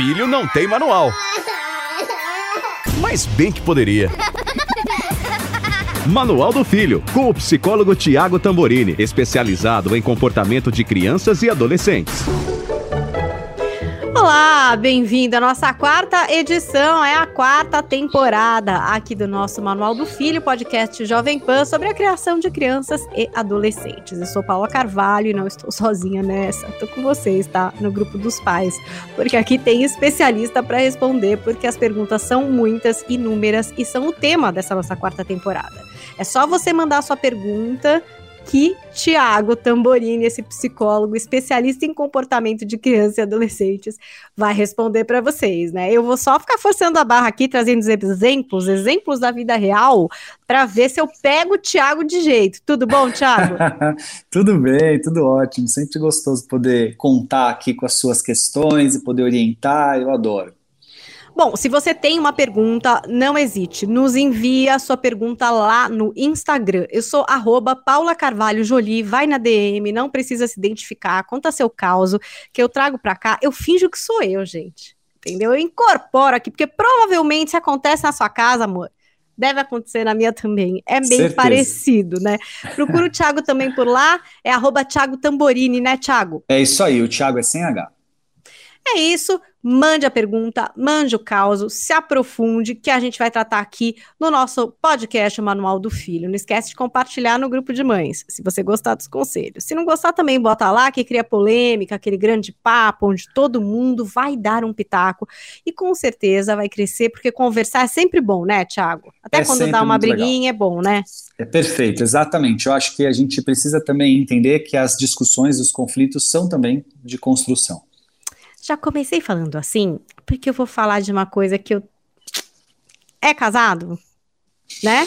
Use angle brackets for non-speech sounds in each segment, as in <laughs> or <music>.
filho não tem manual. Mas bem que poderia. Manual do Filho, com o psicólogo Tiago Tamborini, especializado em comportamento de crianças e adolescentes. Olá, bem-vindo à nossa quarta edição, é a quarta temporada aqui do nosso Manual do Filho, podcast Jovem Pan sobre a criação de crianças e adolescentes. Eu sou Paula Carvalho e não estou sozinha nessa, estou com vocês, tá? No grupo dos pais, porque aqui tem especialista para responder, porque as perguntas são muitas, inúmeras e são o tema dessa nossa quarta temporada. É só você mandar sua pergunta que Tiago Tamborini, esse psicólogo especialista em comportamento de crianças e adolescentes, vai responder para vocês, né? Eu vou só ficar forçando a barra aqui, trazendo exemplos, exemplos da vida real, para ver se eu pego o Tiago de jeito. Tudo bom, Tiago? <laughs> tudo bem, tudo ótimo. Sempre gostoso poder contar aqui com as suas questões e poder orientar, eu adoro. Bom, se você tem uma pergunta, não hesite, nos envia a sua pergunta lá no Instagram. Eu sou arroba Paula Carvalho Jolie, vai na DM, não precisa se identificar, conta seu caso, que eu trago pra cá. Eu finjo que sou eu, gente. Entendeu? Eu incorporo aqui, porque provavelmente se acontece na sua casa, amor, deve acontecer na minha também. É bem Certeza. parecido, né? <laughs> Procura o Thiago também por lá, é arroba Thiago Tamborini, né, Thiago? É isso aí, o Thiago é sem H. É isso. Mande a pergunta, mande o caso, se aprofunde, que a gente vai tratar aqui no nosso podcast Manual do Filho. Não esquece de compartilhar no grupo de mães, se você gostar dos conselhos. Se não gostar, também bota lá, que cria polêmica, aquele grande papo, onde todo mundo vai dar um pitaco e com certeza vai crescer, porque conversar é sempre bom, né, Thiago? Até é quando dá uma briguinha legal. é bom, né? É perfeito, exatamente. Eu acho que a gente precisa também entender que as discussões e os conflitos são também de construção. Já comecei falando assim, porque eu vou falar de uma coisa que eu. <tsk> É casado? Né?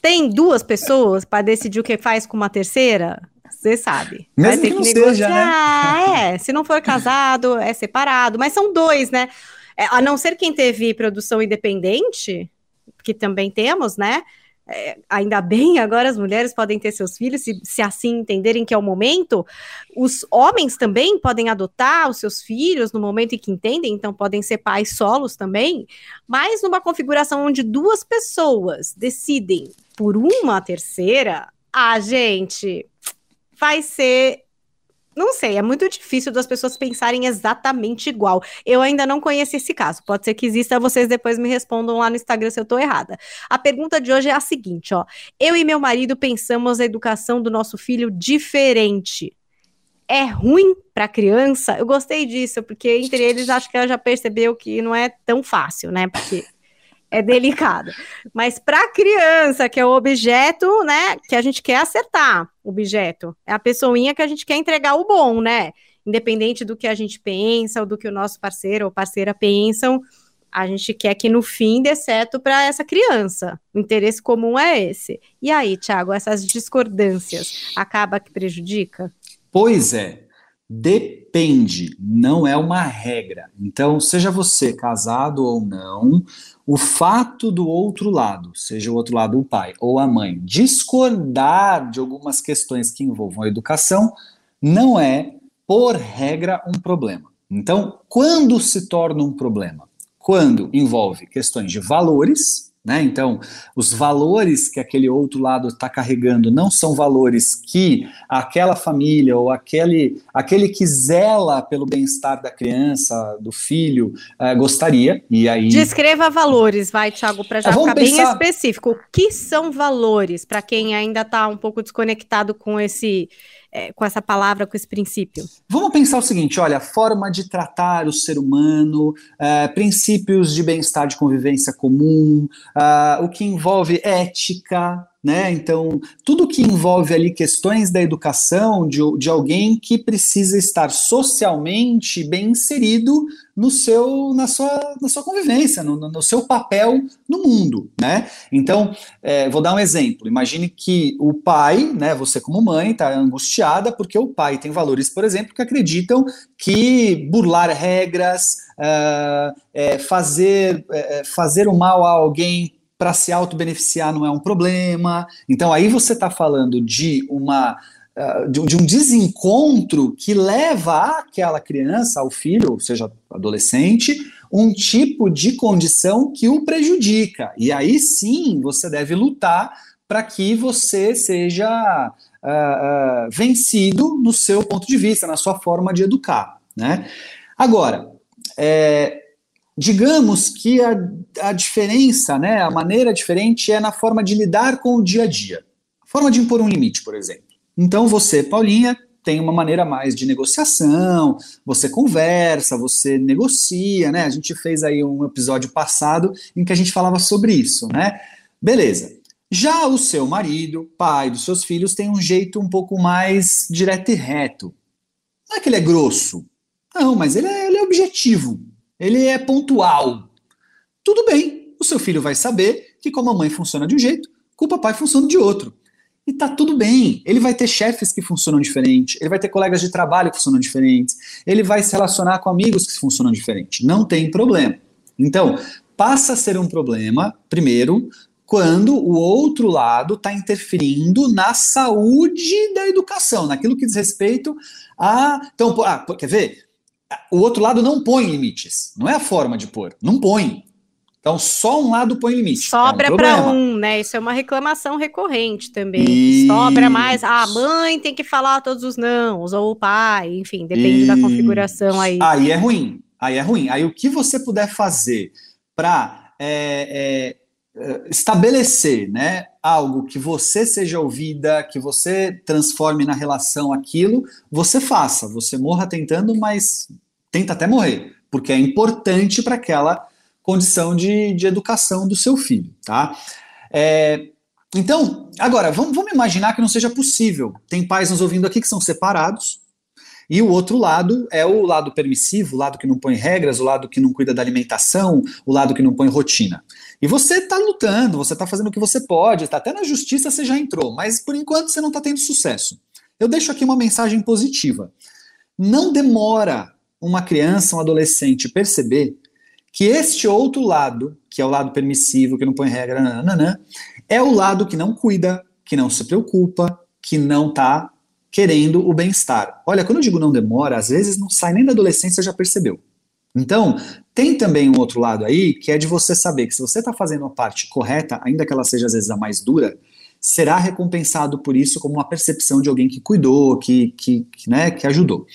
Tem duas pessoas para decidir o que faz com uma terceira? Você sabe. Mesmo que, que negociar. Seja, né? É, se não for casado, é separado. Mas são dois, né? É, a não ser quem teve produção independente, que também temos, né? É, ainda bem, agora as mulheres podem ter seus filhos, se, se, assim entenderem que é o momento. Os homens também podem adotar os seus filhos no momento em que entendem, então podem ser pais solos também, mas numa configuração onde duas pessoas decidem por uma terceira, a gente vai ser não sei, é muito difícil das pessoas pensarem exatamente igual. Eu ainda não conheço esse caso. Pode ser que exista, vocês depois me respondam lá no Instagram se eu tô errada. A pergunta de hoje é a seguinte, ó. Eu e meu marido pensamos a educação do nosso filho diferente. É ruim para criança? Eu gostei disso, porque entre eles acho que ela já percebeu que não é tão fácil, né? Porque é delicado. Mas para criança, que é o objeto, né, que a gente quer acertar, objeto, é a pessoinha que a gente quer entregar o bom, né? Independente do que a gente pensa ou do que o nosso parceiro ou parceira pensam, a gente quer que no fim dê certo para essa criança. O interesse comum é esse. E aí, Thiago, essas discordâncias acaba que prejudica? Pois é. Depende, não é uma regra. Então, seja você casado ou não, o fato do outro lado, seja o outro lado o pai ou a mãe, discordar de algumas questões que envolvam a educação, não é, por regra, um problema. Então, quando se torna um problema? Quando envolve questões de valores, né? Então, os valores que aquele outro lado está carregando não são valores que aquela família ou aquele, aquele que zela pelo bem-estar da criança, do filho, uh, gostaria. E aí. Descreva valores, vai, Thiago, para já ah, ficar pensar... bem específico. O que são valores, para quem ainda está um pouco desconectado com esse é, com essa palavra, com esse princípio? Vamos pensar o seguinte: olha, forma de tratar o ser humano, é, princípios de bem-estar de convivência comum, uh, o que envolve ética, né? Então, tudo que envolve ali questões da educação de, de alguém que precisa estar socialmente bem inserido no seu, na, sua, na sua convivência, no, no seu papel no mundo, né? Então, é, vou dar um exemplo. Imagine que o pai, né, você como mãe, está angustiada porque o pai tem valores, por exemplo, que acreditam que burlar regras, uh, é, fazer, é, fazer o mal a alguém para se auto-beneficiar não é um problema. Então aí você está falando de uma uh, de, um desencontro que leva àquela criança, ao filho, ou seja, adolescente, um tipo de condição que o prejudica. E aí sim você deve lutar para que você seja uh, uh, vencido no seu ponto de vista, na sua forma de educar. Né? Agora, é, digamos que a, a diferença, né, a maneira diferente é na forma de lidar com o dia a dia. A forma de impor um limite, por exemplo. Então você, Paulinha, tem uma maneira mais de negociação, você conversa, você negocia, né? A gente fez aí um episódio passado em que a gente falava sobre isso, né? Beleza. Já o seu marido, pai dos seus filhos, tem um jeito um pouco mais direto e reto. Não é que ele é grosso. Não, mas ele é, ele é objetivo. Ele é pontual. Tudo bem. O seu filho vai saber que como a mãe funciona de um jeito, que o papai funciona de outro. E tá tudo bem. Ele vai ter chefes que funcionam diferente, ele vai ter colegas de trabalho que funcionam diferentes, ele vai se relacionar com amigos que funcionam diferente. Não tem problema. Então, passa a ser um problema, primeiro, quando o outro lado está interferindo na saúde da educação, naquilo que diz respeito a. Então, ah, quer ver? O outro lado não põe limites. Não é a forma de pôr. Não põe. Então, só um lado põe limite. Sobra é um para um, né? Isso é uma reclamação recorrente também. Isso. Sobra mais. Ah, a mãe tem que falar todos os não, ou o pai, enfim, depende Isso. da configuração aí. Aí é ruim. Aí é ruim. Aí o que você puder fazer para é, é, estabelecer né, algo que você seja ouvida, que você transforme na relação aquilo, você faça. Você morra tentando, mas tenta até morrer, porque é importante para aquela condição de, de educação do seu filho, tá? É, então, agora, vamos, vamos imaginar que não seja possível. Tem pais nos ouvindo aqui que são separados, e o outro lado é o lado permissivo, o lado que não põe regras, o lado que não cuida da alimentação, o lado que não põe rotina. E você está lutando, você está fazendo o que você pode, tá, até na justiça você já entrou, mas por enquanto você não está tendo sucesso. Eu deixo aqui uma mensagem positiva. Não demora uma criança, um adolescente perceber que este outro lado, que é o lado permissivo, que não põe regra, nananã, é o lado que não cuida, que não se preocupa, que não está querendo o bem-estar. Olha, quando eu digo não demora, às vezes não sai nem da adolescência, já percebeu. Então, tem também um outro lado aí, que é de você saber que se você está fazendo a parte correta, ainda que ela seja às vezes a mais dura, será recompensado por isso como uma percepção de alguém que cuidou, que, que, né, que ajudou.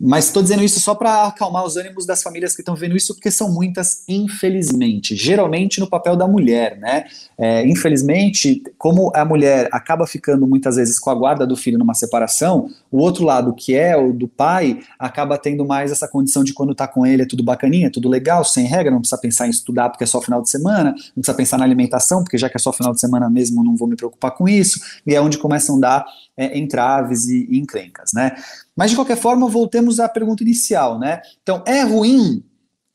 Mas estou dizendo isso só para acalmar os ânimos das famílias que estão vendo isso, porque são muitas, infelizmente. Geralmente no papel da mulher, né? É, infelizmente, como a mulher acaba ficando muitas vezes com a guarda do filho numa separação, o outro lado, que é o do pai, acaba tendo mais essa condição de quando está com ele é tudo bacaninha, tudo legal, sem regra, não precisa pensar em estudar porque é só final de semana, não precisa pensar na alimentação, porque já que é só final de semana mesmo, não vou me preocupar com isso, e é onde começam a dar é, entraves e, e encrencas, né? Mas, de qualquer forma, voltemos à pergunta inicial, né? Então, é ruim?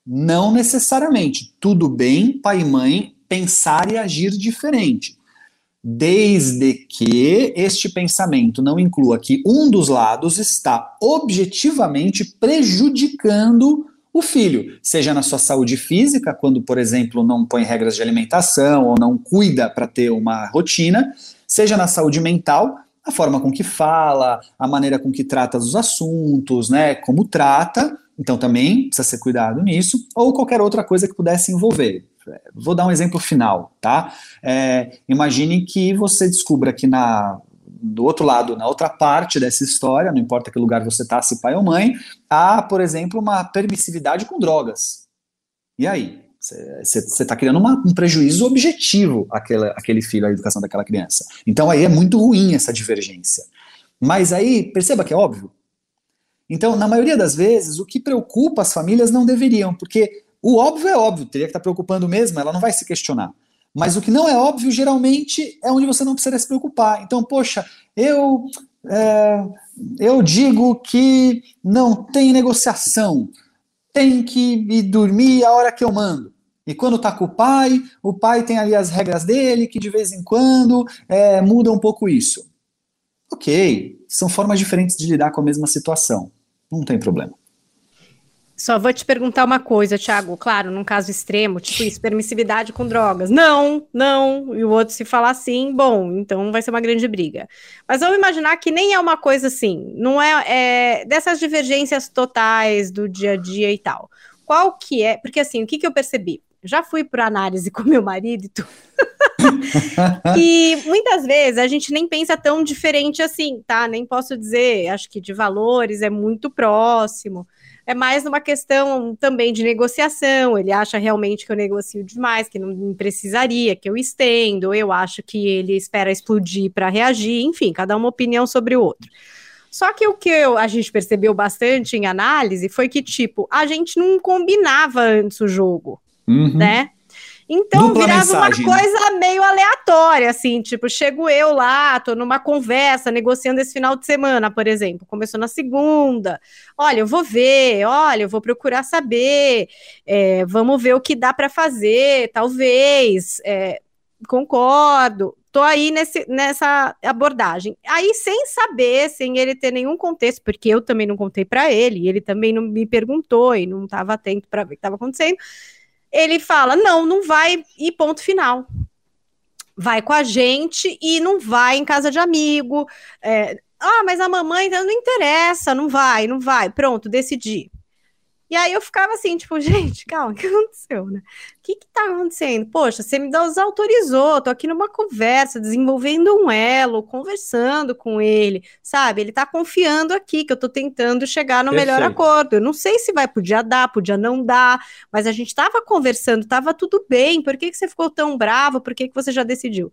Não necessariamente. Tudo bem, pai e mãe, pensar e agir diferente. Desde que este pensamento não inclua que um dos lados está objetivamente prejudicando o filho, seja na sua saúde física, quando, por exemplo, não põe regras de alimentação ou não cuida para ter uma rotina, seja na saúde mental, a forma com que fala, a maneira com que trata os assuntos, né, como trata, então também precisa ser cuidado nisso, ou qualquer outra coisa que pudesse envolver. Vou dar um exemplo final, tá? É, imagine que você descubra que na do outro lado, na outra parte dessa história, não importa que lugar você está, se pai ou mãe, há, por exemplo, uma permissividade com drogas. E aí? Você está criando uma, um prejuízo objetivo àquela, àquele filho, à educação daquela criança. Então aí é muito ruim essa divergência. Mas aí, perceba que é óbvio. Então, na maioria das vezes, o que preocupa as famílias não deveriam, porque o óbvio é óbvio, teria que estar tá preocupando mesmo, ela não vai se questionar. Mas o que não é óbvio, geralmente, é onde você não precisa se preocupar. Então, poxa, eu, é, eu digo que não tem negociação, tem que ir dormir a hora que eu mando. E quando está com o pai, o pai tem ali as regras dele, que de vez em quando é, muda um pouco isso. Ok, são formas diferentes de lidar com a mesma situação. Não tem problema. Só vou te perguntar uma coisa, Thiago. Claro, num caso extremo, tipo isso, permissividade com drogas. Não, não. E o outro se falar assim, bom, então vai ser uma grande briga. Mas vamos imaginar que nem é uma coisa assim. Não é, é dessas divergências totais do dia a dia e tal. Qual que é? Porque assim, o que, que eu percebi? Já fui para análise <laughs> com meu marido e tudo. <laughs> e muitas vezes a gente nem pensa tão diferente assim, tá? Nem posso dizer, acho que de valores é muito próximo é mais numa questão também de negociação. Ele acha realmente que eu negocio demais, que não precisaria, que eu estendo. Eu acho que ele espera explodir para reagir. Enfim, cada uma opinião sobre o outro. Só que o que eu, a gente percebeu bastante em análise foi que, tipo, a gente não combinava antes o jogo, uhum. né? Então Dupla virava mensagem, uma né? coisa né? meio aleatória, assim, tipo, chego eu lá, tô numa conversa, negociando esse final de semana, por exemplo, começou na segunda, olha, eu vou ver, olha, eu vou procurar saber, é, vamos ver o que dá para fazer, talvez, é, concordo, tô aí nesse, nessa abordagem. Aí, sem saber, sem ele ter nenhum contexto, porque eu também não contei para ele, ele também não me perguntou e não estava atento para ver o que estava acontecendo ele fala: não, não vai e ponto final. Vai com a gente e não vai em casa de amigo. É, ah, mas a mamãe então, não interessa, não vai, não vai. Pronto, decidi. E aí eu ficava assim, tipo, <laughs> gente, calma, o que aconteceu, né? O que que tá acontecendo? Poxa, você me desautorizou, tô aqui numa conversa, desenvolvendo um elo, conversando com ele, sabe? Ele tá confiando aqui que eu tô tentando chegar no Perfeito. melhor acordo. Eu não sei se vai, podia dar, podia não dar, mas a gente tava conversando, tava tudo bem, por que que você ficou tão bravo? Por que que você já decidiu?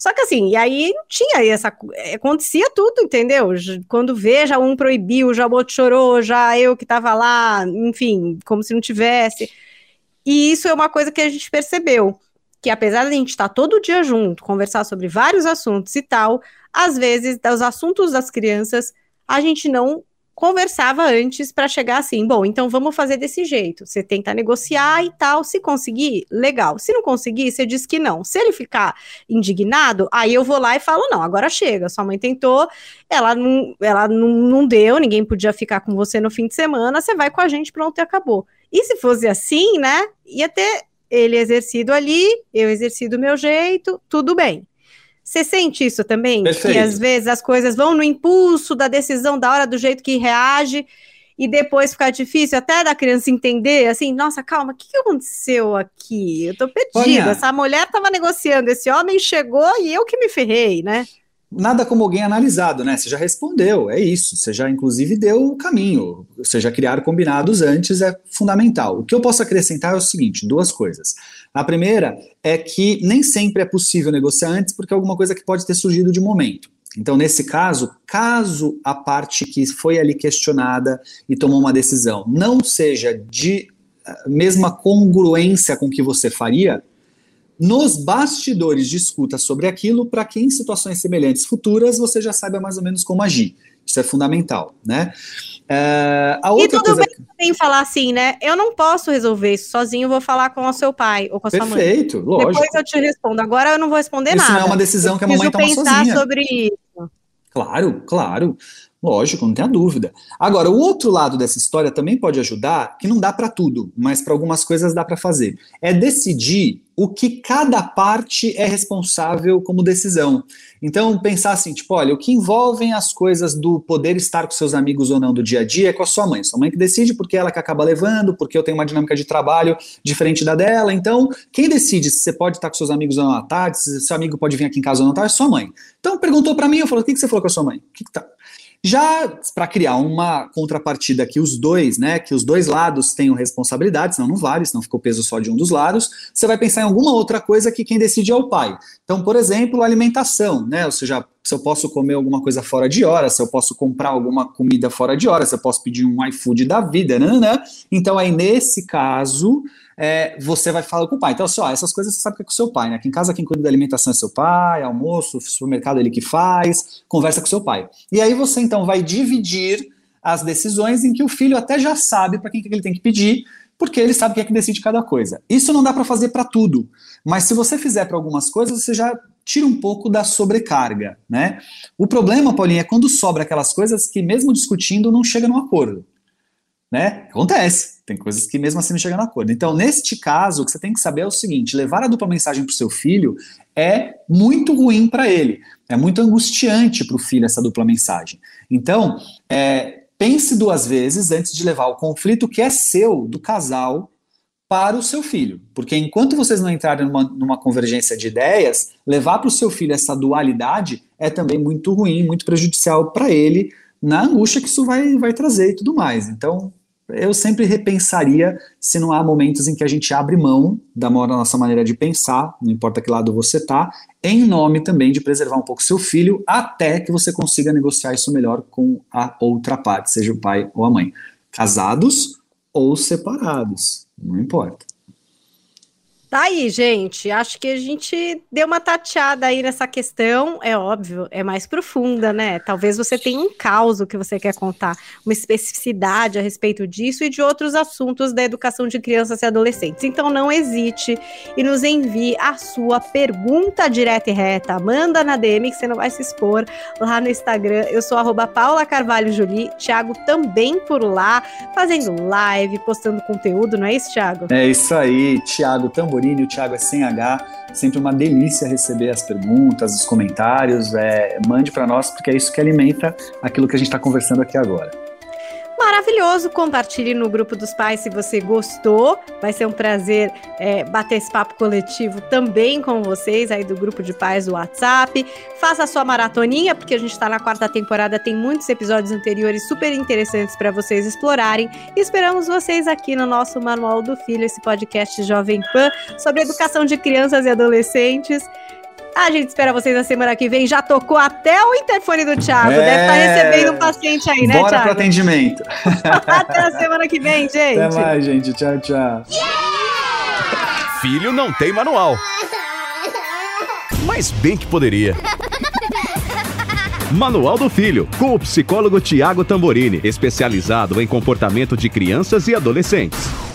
Só que assim, e aí não tinha essa. É, acontecia tudo, entendeu? Quando vê, já um proibiu, já o outro chorou, já eu que tava lá, enfim, como se não tivesse. E isso é uma coisa que a gente percebeu. Que apesar de a gente estar todo dia junto, conversar sobre vários assuntos e tal, às vezes, os assuntos das crianças, a gente não conversava antes para chegar assim, bom, então vamos fazer desse jeito. Você tenta negociar e tal, se conseguir, legal. Se não conseguir, você diz que não. Se ele ficar indignado, aí eu vou lá e falo, não, agora chega. Sua mãe tentou, ela não, ela não, não deu, ninguém podia ficar com você no fim de semana, você vai com a gente, pronto e acabou. E se fosse assim, né, ia ter ele exercido ali, eu exercido do meu jeito, tudo bem. Você sente isso também? Perfeito. Que às vezes as coisas vão no impulso da decisão, da hora, do jeito que reage, e depois ficar difícil até da criança entender, assim, nossa, calma, o que, que aconteceu aqui? Eu tô perdida. Essa mulher tava negociando, esse homem chegou e eu que me ferrei, né? Nada como alguém analisado, né? Você já respondeu, é isso. Você já, inclusive, deu o caminho. Você já criar combinados antes é fundamental. O que eu posso acrescentar é o seguinte: duas coisas. A primeira é que nem sempre é possível negociar antes, porque é alguma coisa que pode ter surgido de momento. Então, nesse caso, caso a parte que foi ali questionada e tomou uma decisão não seja de eh, mesma congruência com o que você faria, nos bastidores discuta sobre aquilo para que em situações semelhantes futuras você já saiba mais ou menos como agir. Isso é fundamental, né? Uh, a outra e tudo coisa... bem também falar assim, né? Eu não posso resolver isso sozinho, vou falar com o seu pai ou com a sua Perfeito, mãe. Perfeito, lógico. Depois eu te respondo. Agora eu não vou responder isso nada. Isso não é uma decisão eu que a mamãe toma sozinha. pensar sobre isso. Claro, claro. Lógico, não tenha dúvida. Agora, o outro lado dessa história também pode ajudar, que não dá para tudo, mas para algumas coisas dá para fazer. É decidir o que cada parte é responsável como decisão. Então, pensar assim, tipo, olha, o que envolvem as coisas do poder estar com seus amigos ou não do dia a dia é com a sua mãe. Sua mãe que decide porque ela que acaba levando, porque eu tenho uma dinâmica de trabalho diferente da dela. Então, quem decide se você pode estar com seus amigos ou não à tarde, se seu amigo pode vir aqui em casa ou não, tá, é sua mãe. Então, perguntou para mim, eu falei, o que, que você falou com a sua mãe? O que, que tá? Já para criar uma contrapartida que os dois, né, que os dois lados tenham responsabilidade, senão não vale, senão ficou peso só de um dos lados, você vai pensar em alguma outra coisa que quem decide é o pai. Então, por exemplo, alimentação, né, ou seja, se eu posso comer alguma coisa fora de hora, se eu posso comprar alguma comida fora de hora, se eu posso pedir um iFood da vida, né, né? Então, aí nesse caso, é, você vai falar com o pai. Então, assim, ó, essas coisas você sabe que é com o seu pai, né? Aqui em casa quem cuida da alimentação é seu pai, almoço, supermercado ele que faz, conversa com seu pai. E aí você então vai dividir as decisões em que o filho até já sabe para quem que ele tem que pedir, porque ele sabe quem é que decide cada coisa. Isso não dá para fazer para tudo, mas se você fizer para algumas coisas, você já tira um pouco da sobrecarga, né? O problema, Paulinho, é quando sobra aquelas coisas que mesmo discutindo não chega num acordo. Né? Acontece. Tem coisas que mesmo assim não chegam no acordo. Então, neste caso, o que você tem que saber é o seguinte: levar a dupla mensagem para o seu filho é muito ruim para ele. É muito angustiante para o filho essa dupla mensagem. Então, é, pense duas vezes antes de levar o conflito que é seu, do casal, para o seu filho. Porque enquanto vocês não entrarem numa, numa convergência de ideias, levar para o seu filho essa dualidade é também muito ruim, muito prejudicial para ele, na angústia que isso vai, vai trazer e tudo mais. Então, eu sempre repensaria se não há momentos em que a gente abre mão da nossa maneira de pensar, não importa que lado você está, em nome também de preservar um pouco seu filho, até que você consiga negociar isso melhor com a outra parte, seja o pai ou a mãe. Casados ou separados, não importa. Tá aí, gente. Acho que a gente deu uma tateada aí nessa questão. É óbvio, é mais profunda, né? Talvez você tenha um caos que você quer contar, uma especificidade a respeito disso e de outros assuntos da educação de crianças e adolescentes. Então não hesite e nos envie a sua pergunta direta e reta. Manda na DM que você não vai se expor lá no Instagram. Eu sou arroba Paula Carvalho Juli. Thiago também por lá, fazendo live, postando conteúdo, não é isso, Thiago? É isso aí, Thiago também Tamborini, o Thiago é sem H. Sempre uma delícia receber as perguntas, os comentários. É, mande para nós, porque é isso que alimenta aquilo que a gente está conversando aqui agora maravilhoso. Compartilhe no grupo dos pais se você gostou. Vai ser um prazer é, bater esse papo coletivo também com vocês aí do grupo de pais do WhatsApp. Faça a sua maratoninha, porque a gente está na quarta temporada, tem muitos episódios anteriores super interessantes para vocês explorarem. E esperamos vocês aqui no nosso Manual do Filho, esse podcast Jovem Pan sobre educação de crianças e adolescentes. A gente espera vocês na semana que vem. Já tocou até o interfone do Thiago. É... Deve estar tá recebendo um paciente aí, né, Bora Thiago? Bora pro atendimento. <laughs> até a semana que vem, <laughs> gente. Até mais, gente. Tchau, tchau. Filho não tem manual. Mas bem que poderia. Manual do Filho, com o psicólogo Tiago Tamborini, especializado em comportamento de crianças e adolescentes.